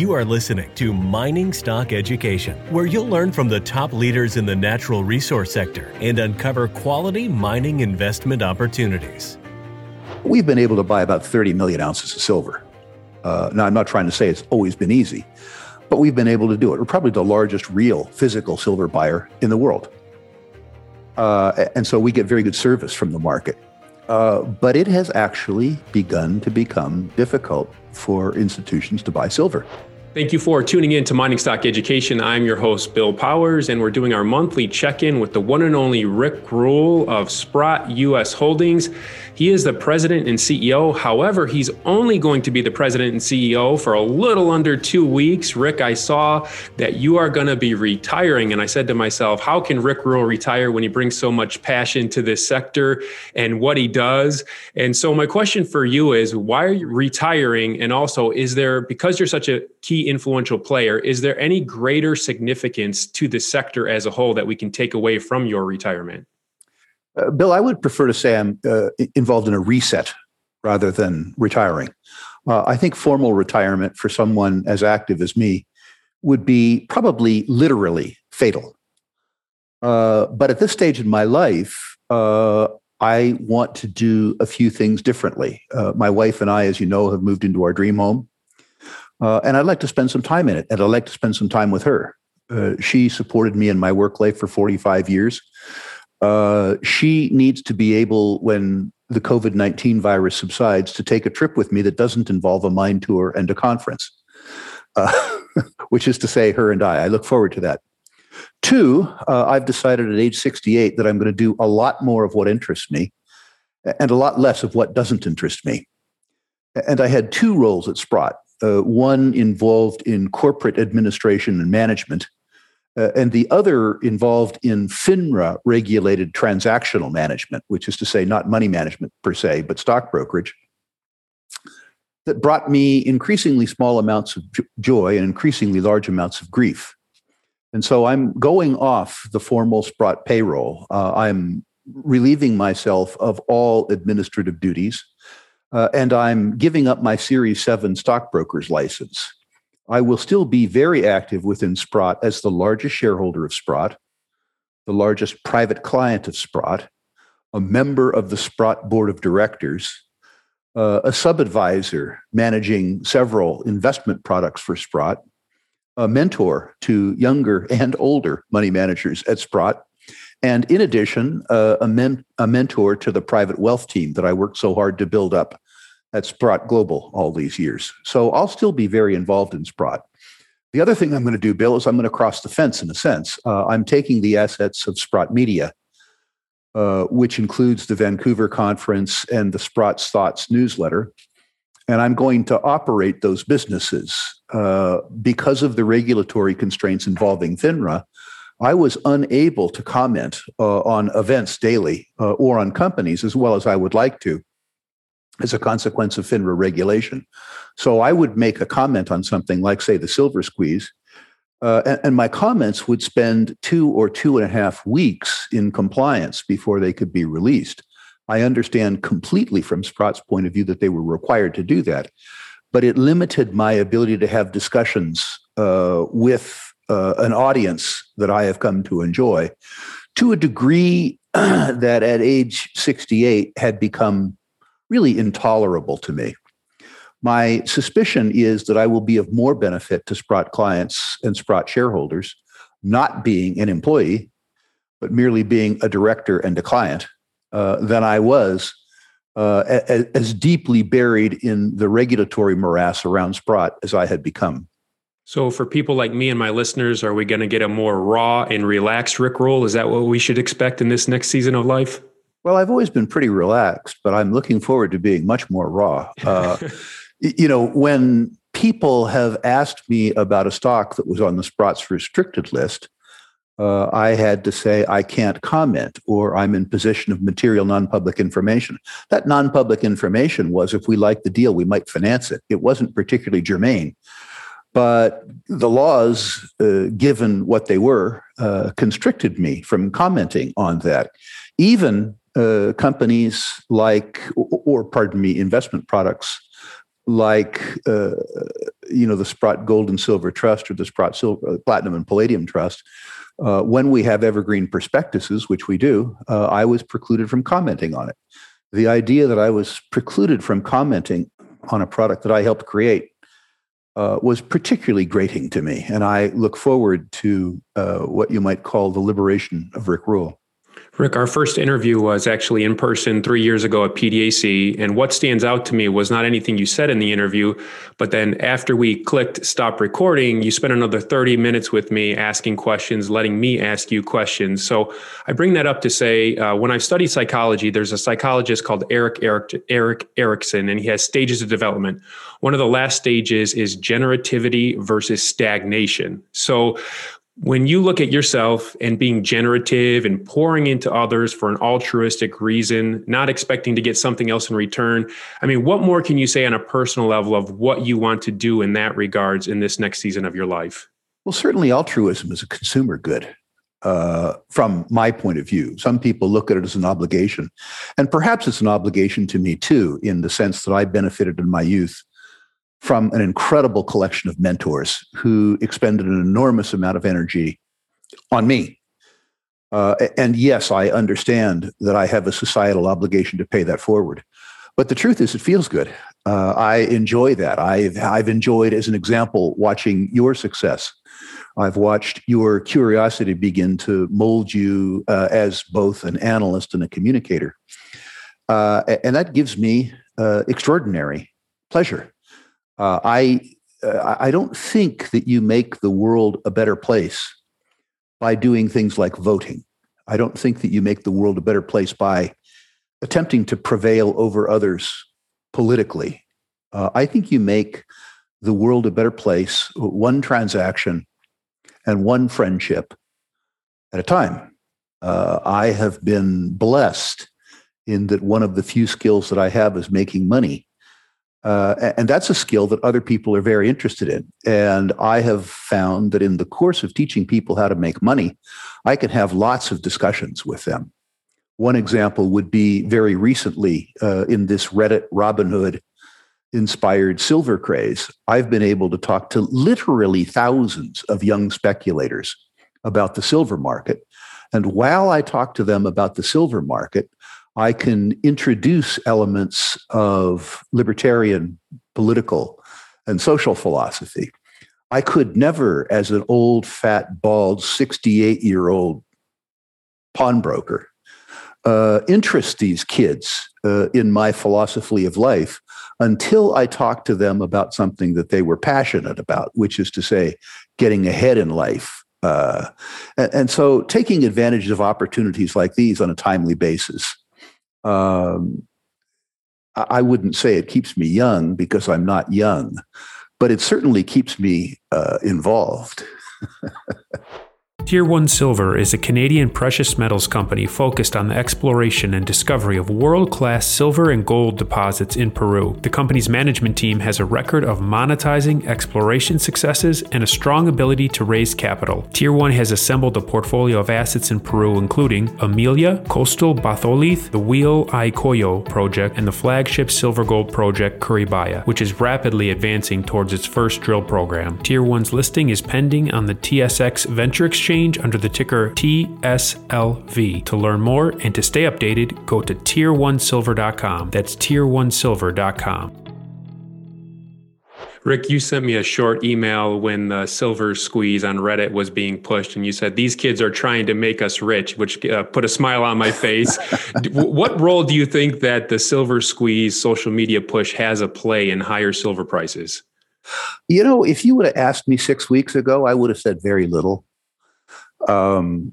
You are listening to Mining Stock Education, where you'll learn from the top leaders in the natural resource sector and uncover quality mining investment opportunities. We've been able to buy about 30 million ounces of silver. Uh, now, I'm not trying to say it's always been easy, but we've been able to do it. We're probably the largest real physical silver buyer in the world. Uh, and so we get very good service from the market. Uh, but it has actually begun to become difficult for institutions to buy silver. Thank you for tuning in to Mining Stock Education. I'm your host, Bill Powers, and we're doing our monthly check in with the one and only Rick Rule of Sprott US Holdings. He is the president and CEO. However, he's only going to be the president and CEO for a little under two weeks. Rick, I saw that you are going to be retiring. And I said to myself, how can Rick Rule retire when he brings so much passion to this sector and what he does? And so, my question for you is why are you retiring? And also, is there, because you're such a key influential player, is there any greater significance to the sector as a whole that we can take away from your retirement? Uh, Bill, I would prefer to say I'm uh, involved in a reset rather than retiring. Uh, I think formal retirement for someone as active as me would be probably literally fatal. Uh, but at this stage in my life, uh, I want to do a few things differently. Uh, my wife and I, as you know, have moved into our dream home. and I'd like to spend some time in it, and I'd like to spend some time with her. she supported me in my work life for 45 years. Uh, she needs to be able, when the COVID 19 virus subsides, to take a trip with me that doesn't involve a mine tour and a conference, uh, which is to say, her and I. I look forward to that. Two, uh, I've decided at age 68 that I'm going to do a lot more of what interests me and a lot less of what doesn't interest me. And I had two roles at Sprott. Uh, one involved in corporate administration and management, uh, and the other involved in FINRA regulated transactional management, which is to say, not money management per se, but stock brokerage, that brought me increasingly small amounts of joy and increasingly large amounts of grief. And so I'm going off the formal Sprott payroll. Uh, I'm relieving myself of all administrative duties, uh, and I'm giving up my Series 7 stockbroker's license. I will still be very active within Sprott as the largest shareholder of Sprott, the largest private client of Sprott, a member of the Sprott board of directors, uh, a sub advisor managing several investment products for Sprott, a mentor to younger and older money managers at Sprott, and in addition, uh, a, men- a mentor to the private wealth team that I worked so hard to build up at Sprott Global all these years. So I'll still be very involved in Sprott. The other thing I'm going to do, Bill, is I'm going to cross the fence in a sense. Uh, I'm taking the assets of Sprott Media, uh, which includes the Vancouver conference and the Sprott's Thoughts newsletter, and I'm going to operate those businesses. Uh, because of the regulatory constraints involving FINRA, I was unable to comment uh, on events daily uh, or on companies as well as I would like to as a consequence of FINRA regulation. So I would make a comment on something like, say, the silver squeeze, uh, and, and, my comments would spend two or two and a half weeks in compliance before they could be released. I understand completely from Sprott's point of view that they were required to do that, but it limited my ability to have discussions uh, with uh, an audience that I have come to enjoy to a degree that at age 68 had become really intolerable to me. My suspicion is that I will be of more benefit to Sprott clients and Sprott shareholders, not being an employee, but merely being a director and a client, uh, than I was uh, as, as deeply buried in the regulatory morass around Sprott as I had become. So, for people like me and my listeners, are we going to get a more raw and relaxed Rick Rule? Is that what we should expect in this next season of life? Well, I've always been pretty relaxed, but I'm looking forward to being much more raw. Uh, you know, when people have asked me about a stock that was on the Sprott's restricted list, uh, I had to say I can't comment or I'm in possession of material non-public information. That non-public information was if we liked the deal, we might finance it. It wasn't particularly germane. But the laws, uh, given what they were, uh, constricted me from commenting on that. Even uh, companies like, or, or, pardon me, investment products like uh, you know, the Sprott Gold and Silver Trust or the Sprott Silver, uh, Platinum and Palladium Trust, uh, when we have evergreen prospectuses, which we do, uh, I was precluded from commenting on it. The idea that I was precluded from commenting on a product that I helped create uh, was particularly grating to me. And I look forward to uh, what you might call the liberation of Rick Rule. Rick, our first interview was actually in person three years ago at PDAC. And what stands out to me was not anything you said in the interview, but then after we clicked stop recording, you spent another 30 minutes with me asking questions, letting me ask you questions. So I bring that up to say uh, when I studied psychology, there's a psychologist called Erik, Erik, Erik Erikson, and he has stages of development. One of the last stages is generativity versus stagnation. So when you look at yourself and being generative and pouring into others for an altruistic reason, not expecting to get something else in return, I mean, what more can you say on a personal level of what you want to do in that regards in this next season of your life? Well, certainly altruism is a consumer good. Uh, from my point of view, some people look at it as an obligation. And perhaps it's an obligation to me too, in the sense that I benefited in my youth from an incredible collection of mentors who expended an enormous amount of energy on me. Uh, and yes, I understand that I have a societal obligation to pay that forward. But the truth is, it feels good. Uh, I enjoy that. I've, I've enjoyed, as an example, watching your success. I've watched your curiosity begin to mold you uh, as both an analyst and a communicator. Uh, and that gives me uh, extraordinary pleasure. Uh, I uh, I don't think that you make the world a better place by doing things like voting. I don't think that you make the world a better place by attempting to prevail over others politically. Uh, I think you make the world a better place one transaction and one friendship at a time. Uh, I have been blessed in that one of the few skills that I have is making money. Uh, and that's a skill that other people are very interested in. And I have found that in the course of teaching people how to make money, I can have lots of discussions with them. One example would be very recently uh, in this Reddit Robinhood inspired silver craze, I've been able to talk to literally thousands of young speculators about the silver market. And while I talk to them about the silver market, I can introduce elements of libertarian political and social philosophy. I could never, as an old, fat, bald, 68 year old pawnbroker, uh, interest these kids uh, in my philosophy of life until I talked to them about something that they were passionate about, which is to say, getting ahead in life. Uh, and, and so taking advantage of opportunities like these on a timely basis um, I wouldn't say it keeps me young because I'm not young, but it certainly keeps me uh, involved. Tier 1 Silver is a Canadian precious metals company focused on the exploration and discovery of world class silver and gold deposits in Peru. The company's management team has a record of monetizing exploration successes and a strong ability to raise capital. Tier 1 has assembled a portfolio of assets in Peru, including Amelia, Coastal Batholith, the Huilacollo project, and the flagship silver gold project Curibaya, which is rapidly advancing towards its first drill program. Tier 1's listing is pending on the TSX Venture Exchange exchange under the ticker TSLV. To learn more and to stay updated, go to tier1silver.com. That's tier1silver.com. Rick, you sent me a short email when the silver squeeze on Reddit was being pushed, and you said these kids are trying to make us rich, which uh, put a smile on my face. what role do you think that the silver squeeze social media push has a play in higher silver prices? You know, if you would have asked me six weeks ago, I would have said very little um,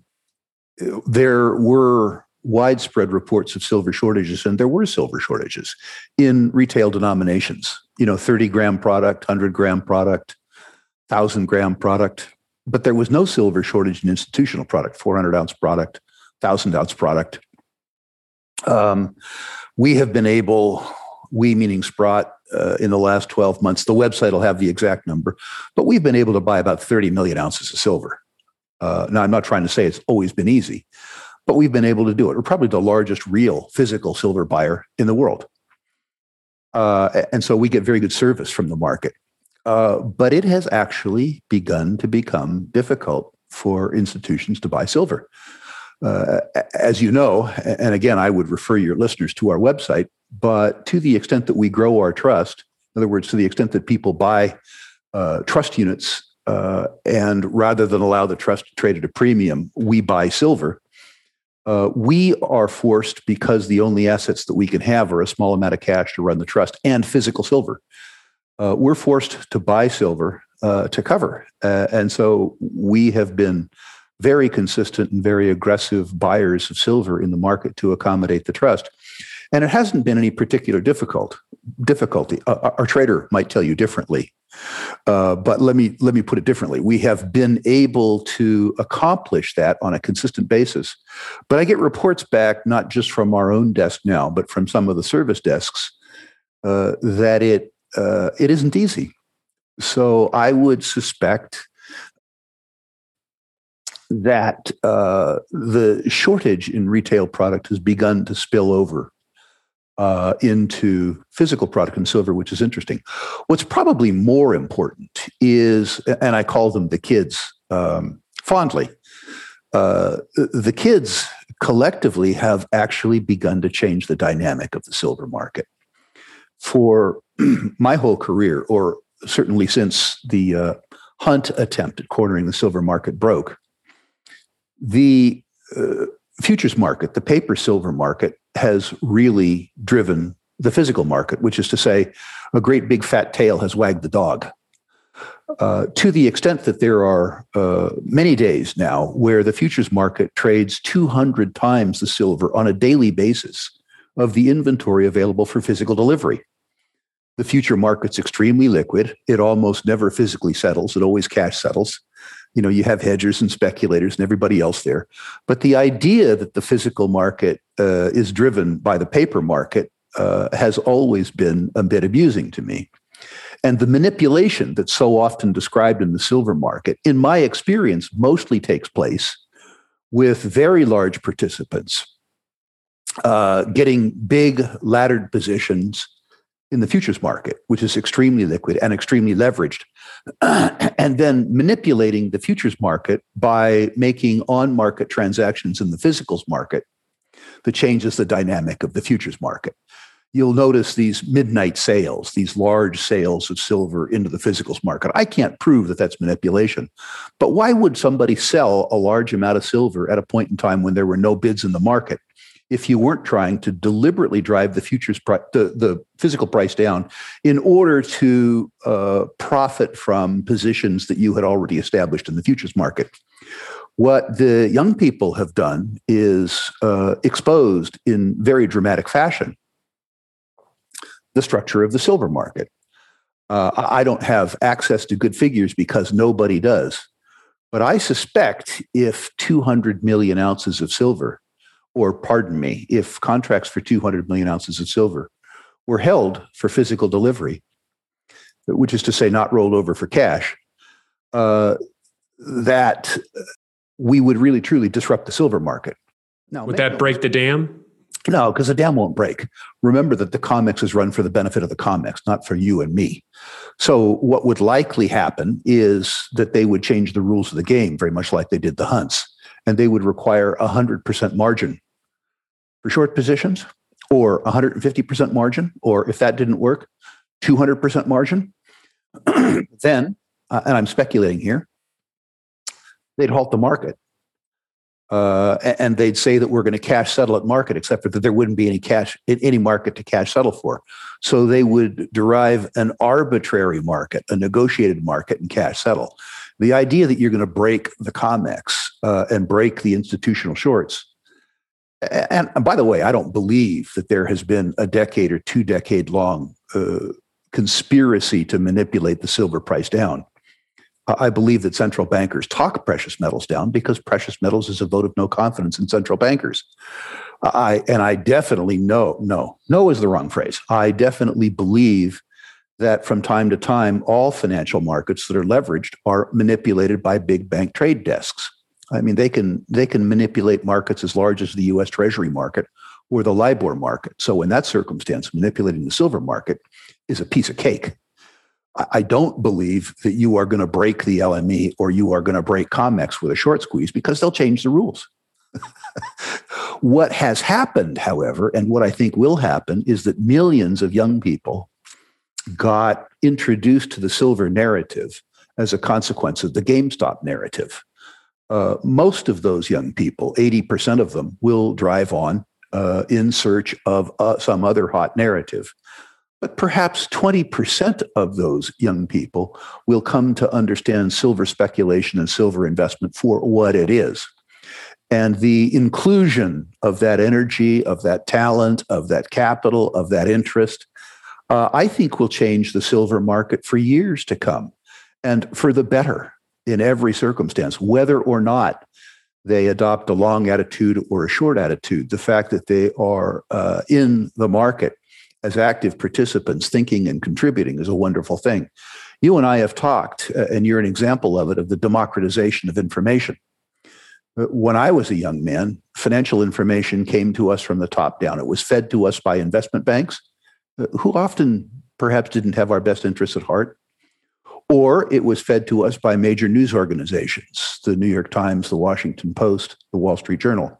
there were widespread reports of silver shortages, and there were silver shortages in retail denominations. You know, 30 gram product, 100 gram product, 1,000 gram product. But there was no silver shortage in institutional product, 400 ounce product, 1,000 ounce product. Um, we have been able, we meaning Sprott, uh, in the last 12 months, the website will have the exact number, but we've been able to buy about 30 million ounces of silver. Uh, now, I'm not trying to say it's always been easy, but we've been able to do it. We're probably the largest real physical silver buyer in the world. Uh, and so we get very good service from the market. Uh, but it has actually begun to become difficult for institutions to buy silver. Uh, as you know, and again, I would refer your listeners to our website, but to the extent that we grow our trust, in other words, to the extent that people buy uh, trust units uh, and rather than allow the trust to trade at a premium, we buy silver. Uh, we are forced because the only assets that we can have are a small amount of cash to run the trust and physical silver. Uh, we're forced to buy silver uh, to cover. Uh, and so we have been very consistent and very aggressive buyers of silver in the market to accommodate the trust. And it hasn't been any particular difficult difficulty. Our trader might tell you differently, uh, but let me let me put it differently. We have been able to accomplish that on a consistent basis. But I get reports back not just from our own desk now, but from some of the service desks uh, that it uh, it isn't easy. So I would suspect that uh, the shortage in retail product has begun to spill over uh, into physical product and silver, which is interesting. What's probably more important is, and I call them the kids um, fondly, uh, the kids collectively have actually begun to change the dynamic of the silver market. For my whole career, or certainly since the uh, Hunt attempt at cornering the silver market broke, the uh, futures market, the paper silver market, has really driven the physical market, which is to say, a great big fat tail has wagged the dog. Uh, to the extent that there are uh, many days now where the futures market trades 200 times the silver on a daily basis of the inventory available for physical delivery. The future market's extremely liquid. It almost never physically settles, it always cash settles you know you have hedgers and speculators and everybody else there. But the idea that the physical market uh, is driven by the paper market uh, has always been a bit amusing to me. And the manipulation that's so often described in the silver market in my experience mostly takes place with very large participants uh, getting big laddered positions in the futures market, which is extremely liquid and extremely leveraged, and then manipulating the futures market by making on market transactions in the physicals market that changes the dynamic of the futures market. You'll notice these midnight sales, these large sales of silver into the physicals market. I can't prove that that's manipulation, but why would somebody sell a large amount of silver at a point in time when there were no bids in the market? If you weren't trying to deliberately drive the futures pri- the, the physical price down in order to uh, profit from positions that you had already established in the futures market. What the young people have done is uh, exposed in very dramatic fashion the structure of the silver market. Uh, I don't have access to good figures because nobody does. But I suspect if 200 million ounces of silver or pardon me, if contracts for 200 million ounces of silver were held for physical delivery, which is to say, not rolled over for cash, uh, that we would really truly disrupt the silver market. Now, would that break the dam? No, because the dam won't break. Remember that the COMEX is run for the benefit of the COMEX, not for you and me. So, what would likely happen is that they would change the rules of the game, very much like they did the hunts, and they would require a 100% margin for short positions or 150% margin, or if that didn't work, 200% margin, then, uh, and I'm speculating here, they'd halt the market. Uh, and they'd say that we're going to cash settle at market, except that there wouldn't be any cash in any market to cash settle for. So they would derive an arbitrary market, a negotiated market, and cash settle. The idea that you're going to break the COMEX uh, and break the institutional shorts and, by the way, I don't believe that there has been a decade or two decade long uh, conspiracy to manipulate the silver price down. I believe that central bankers talk precious metals down because precious metals is a vote of no confidence in central bankers. I and I definitely know, no, no is the wrong phrase. I definitely believe that from time to time, all financial markets that are leveraged are manipulated by big bank trade desks. I mean, they can they can manipulate markets as large as the U.S. Treasury market or the LIBOR market. So in that circumstance, manipulating the silver market is a piece of cake. I don't believe that you are going to break the LME or you are going to break COMEX with a short squeeze because they'll change the rules. what has happened, however, and what I think will happen is that millions of young people got introduced to the silver narrative as a consequence of the GameStop narrative. Uh, most of those young people, 80% of them, will drive on uh, in search of uh, some other hot narrative. But perhaps 20% of those young people will come to understand silver speculation and silver investment for what it is. And the inclusion of that energy, of that talent, of that capital, of that interest, uh, I think will change the silver market for years to come and for the better in every circumstance, whether or not they adopt a long attitude or a short attitude. The fact that they are uh, in the market as active participants, thinking and contributing, is a wonderful thing. You and I have talked, uh, and you're an example of it, of the democratization of information. Uh, when I was a young man, financial information came to us from the top down. It was fed to us by investment banks, uh, who often perhaps didn't have our best interests at heart or it was fed to us by major news organizations the New York Times, the Washington Post, the Wall Street Journal.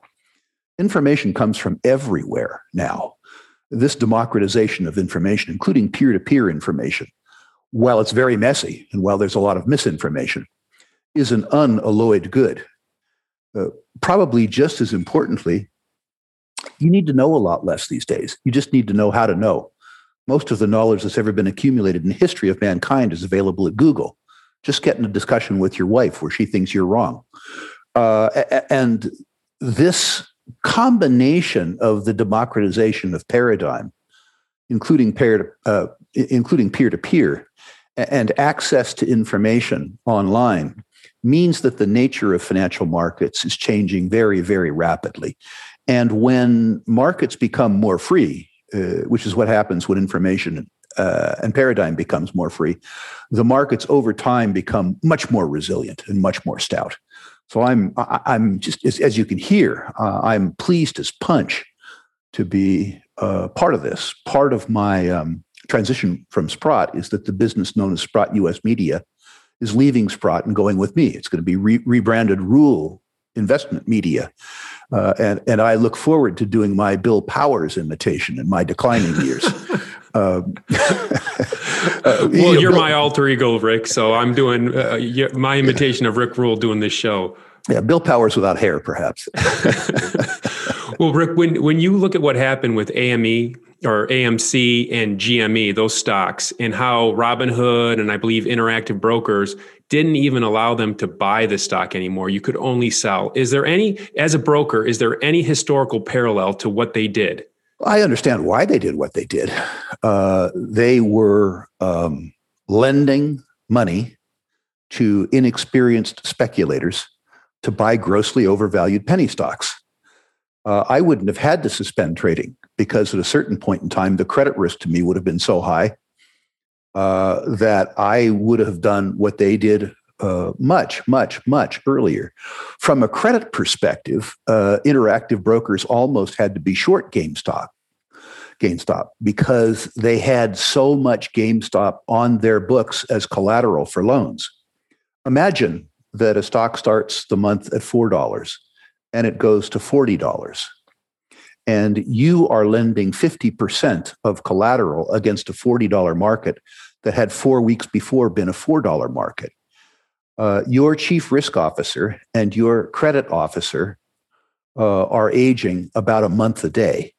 Information comes from everywhere now. This democratization of information, including peer to peer information, while it's very messy and while there's a lot of misinformation, is an unalloyed good. Uh, probably just as importantly, you need to know a lot less these days. You just need to know how to know. Most of the knowledge that's ever been accumulated in the history of mankind is available at Google. Just get in a discussion with your wife where she thinks you're wrong. Uh, and this combination of the democratization of paradigm, including peer to, uh, including peer to peer, and access to information online means that the nature of financial markets is changing very, very rapidly. And when markets become more free, uh, which is what happens when information uh, and paradigm becomes more free, the markets over time become much more resilient and much more stout. So I'm I'm just as, as you can hear, uh, I'm pleased as punch to be uh, part of this. Part of my um, transition from Sprott is that the business known as Sprott U.S. Media is leaving Sprott and going with me. It's going to be re- rebranded Rule Investment Media. Uh, and, and I look forward to doing my Bill Powers imitation in my declining years. Um, uh, well, you are my alter ego, Rick. So I'm doing uh, my imitation of Rick Rule doing this show. Yeah, Bill Powers without hair, perhaps. well, Rick, when when you look at what happened with AME or AMC and GME, those stocks, and how Robinhood and I believe Interactive Brokers didn't even allow them to buy the stock anymore. You could only sell. Is there any, as a broker, is there any historical parallel to what they did? I understand why they did what they did. Uh, they were um, lending money to inexperienced speculators to buy grossly overvalued penny stocks. Uh, I wouldn't have had to suspend trading because at a certain point in time, the credit risk to me would have been so high uh, that I would have done what they did uh, much, much, much earlier. From a credit perspective, uh, interactive brokers almost had to be short GameStop. GameStop because they had so much GameStop on their books as collateral for loans. Imagine that a stock starts the month at $4 and it goes to $40 and you are lending 50% of collateral against a $40 market that had four weeks before been a $4 market. Uh, your chief risk officer and your credit officer uh, are aging about a month a day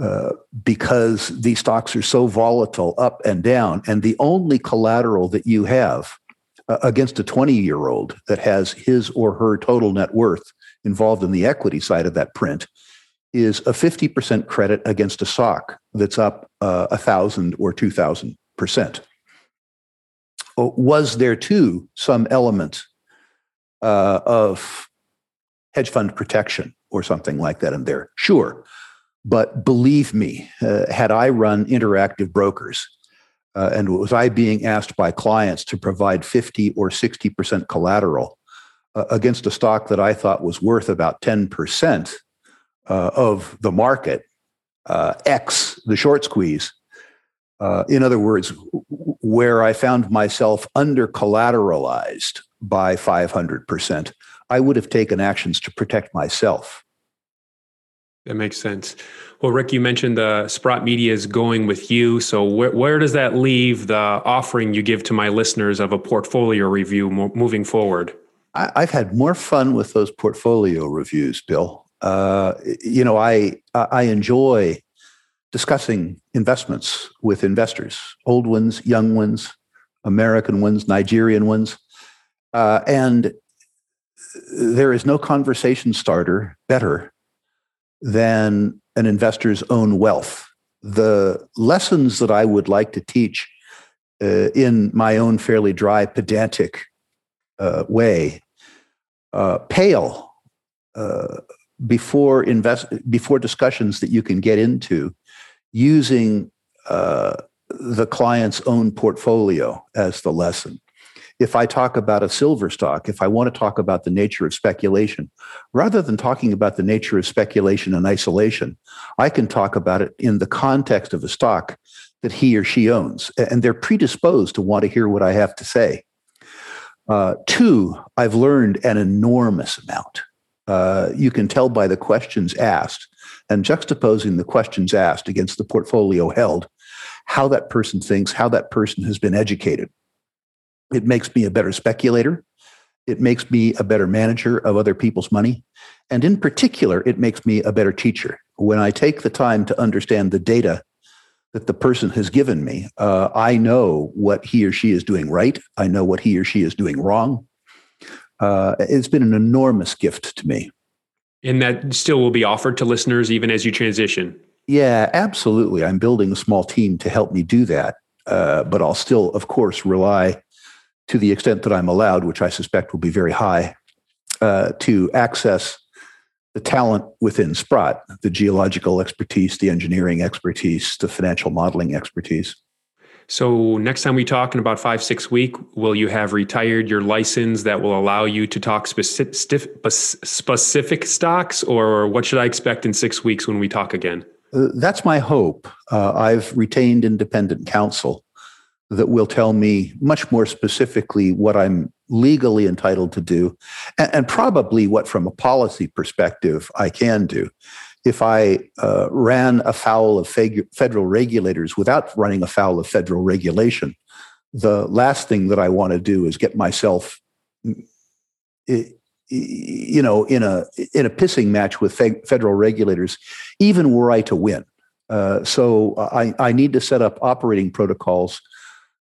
uh, because these stocks are so volatile up and down. And the only collateral that you have uh, against a 20 year old that has his or her total net worth involved in the equity side of that print is a 50% credit against a stock that's up uh, a thousand or 2000 percent. Was there too some element uh, of hedge fund protection or something like that in there? Sure. But believe me, uh, had I run interactive brokers uh, and was I being asked by clients to provide 50 or 60% collateral uh, against a stock that I thought was worth about 10% uh, of the market, uh, X the short squeeze, Uh, in other words, where I found myself under collateralized by 500%, I would have taken actions to protect myself. That makes sense. Well, Rick, you mentioned the Sprott Media is going with you. So, where, where does that leave the offering you give to my listeners of a portfolio review mo- moving forward? I, have had more fun with those portfolio reviews, Bill. Uh, you know, I I enjoy discussing investments with investors, old ones, young ones, American ones, Nigerian ones, uh, and there is no conversation starter better than an investor's own wealth. The lessons that I would like to teach uh, in my own fairly dry, pedantic uh, way uh, pale uh, before invest before discussions that you can get into using uh, the client's own portfolio as the lesson. If I talk about a silver stock, if I want to talk about the nature of speculation, rather than talking about the nature of speculation in isolation, I can talk about it in the context of a stock that he or she owns. And they're predisposed to want to hear what I have to say. Uh, two, I've learned an enormous amount. Uh, you can tell by the questions asked and juxtaposing the questions asked against the portfolio held, how that person thinks, how that person has been educated. It makes me a better speculator. It makes me a better manager of other people's money. And in particular, it makes me a better teacher. When I take the time to understand the data that the person has given me. Uh, I know what he or she is doing right. I know what he or she is doing wrong. Uh, it's been an enormous gift to me. And that still will be offered to listeners even as you transition. Yeah, absolutely. I'm building a small team to help me do that. Uh, but I'll still, of course, rely to the extent that I'm allowed, which I suspect will be very high, uh, to access the talent within Sprott, the geological expertise, the engineering expertise, the financial modeling expertise. So next time we talk in about five, six week, will you have retired your license that will allow you to talk specific, specific stocks or what should I expect in six weeks when we talk again? Uh, that's my hope. Uh, I've retained independent counsel that will tell me much more specifically what I'm legally entitled to do, and, and probably what, from a policy perspective, I can do. If I uh, ran afoul of federal regulators without running afoul of federal regulation, the last thing that I want to do is get myself, you know, in a in a pissing match with fe- federal regulators, even were I to win. Uh, so I, I need to set up operating protocols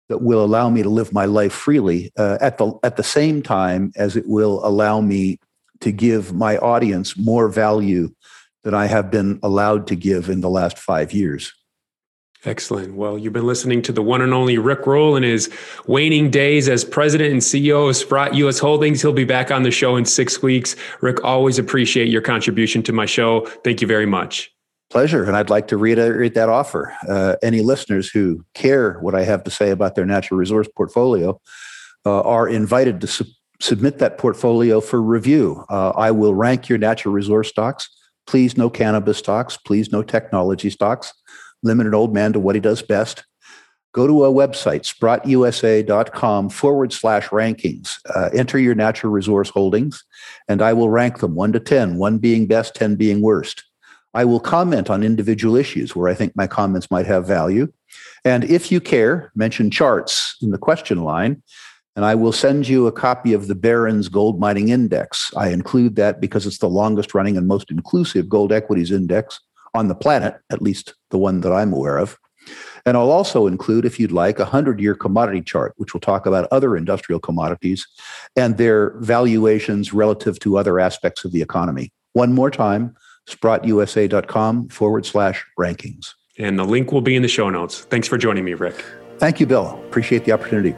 that will allow me to live my life freely uh, at the at the same time as it will allow me to give my audience more value than I have been allowed to give in the last five years. Excellent. Well, you've been listening to the one and only Rick Rule in his waning days as president and CEO of Sprott U.S. Holdings. He'll be back on the show in six weeks. Rick, always appreciate your contribution to my show. Thank you very much. Pleasure. And I'd like to reiterate that offer. Uh, any listeners who care what I have to say about their natural resource portfolio uh, are invited to su- submit that portfolio for review. Uh, I will rank your natural resource stocks. Please, no cannabis stocks. Please, no technology stocks. Limit an old man to what he does best. Go to a website, sprottusa.com forward slash rankings. Uh, enter your natural resource holdings, and I will rank them one to 10, one being best, 10 being worst. I will comment on individual issues where I think my comments might have value. And if you care, mention charts in the question line, and I will send you a copy of the Barron's Gold Mining Index. I include that because it's the longest running and most inclusive gold equities index on the planet, at least the one that I'm aware of. And I'll also include, if you'd like, a 100 year commodity chart, which will talk about other industrial commodities and their valuations relative to other aspects of the economy. One more time, sprottusa.com forward slash rankings. And the link will be in the show notes. Thanks for joining me, Rick. Thank you, Bill. Appreciate the opportunity.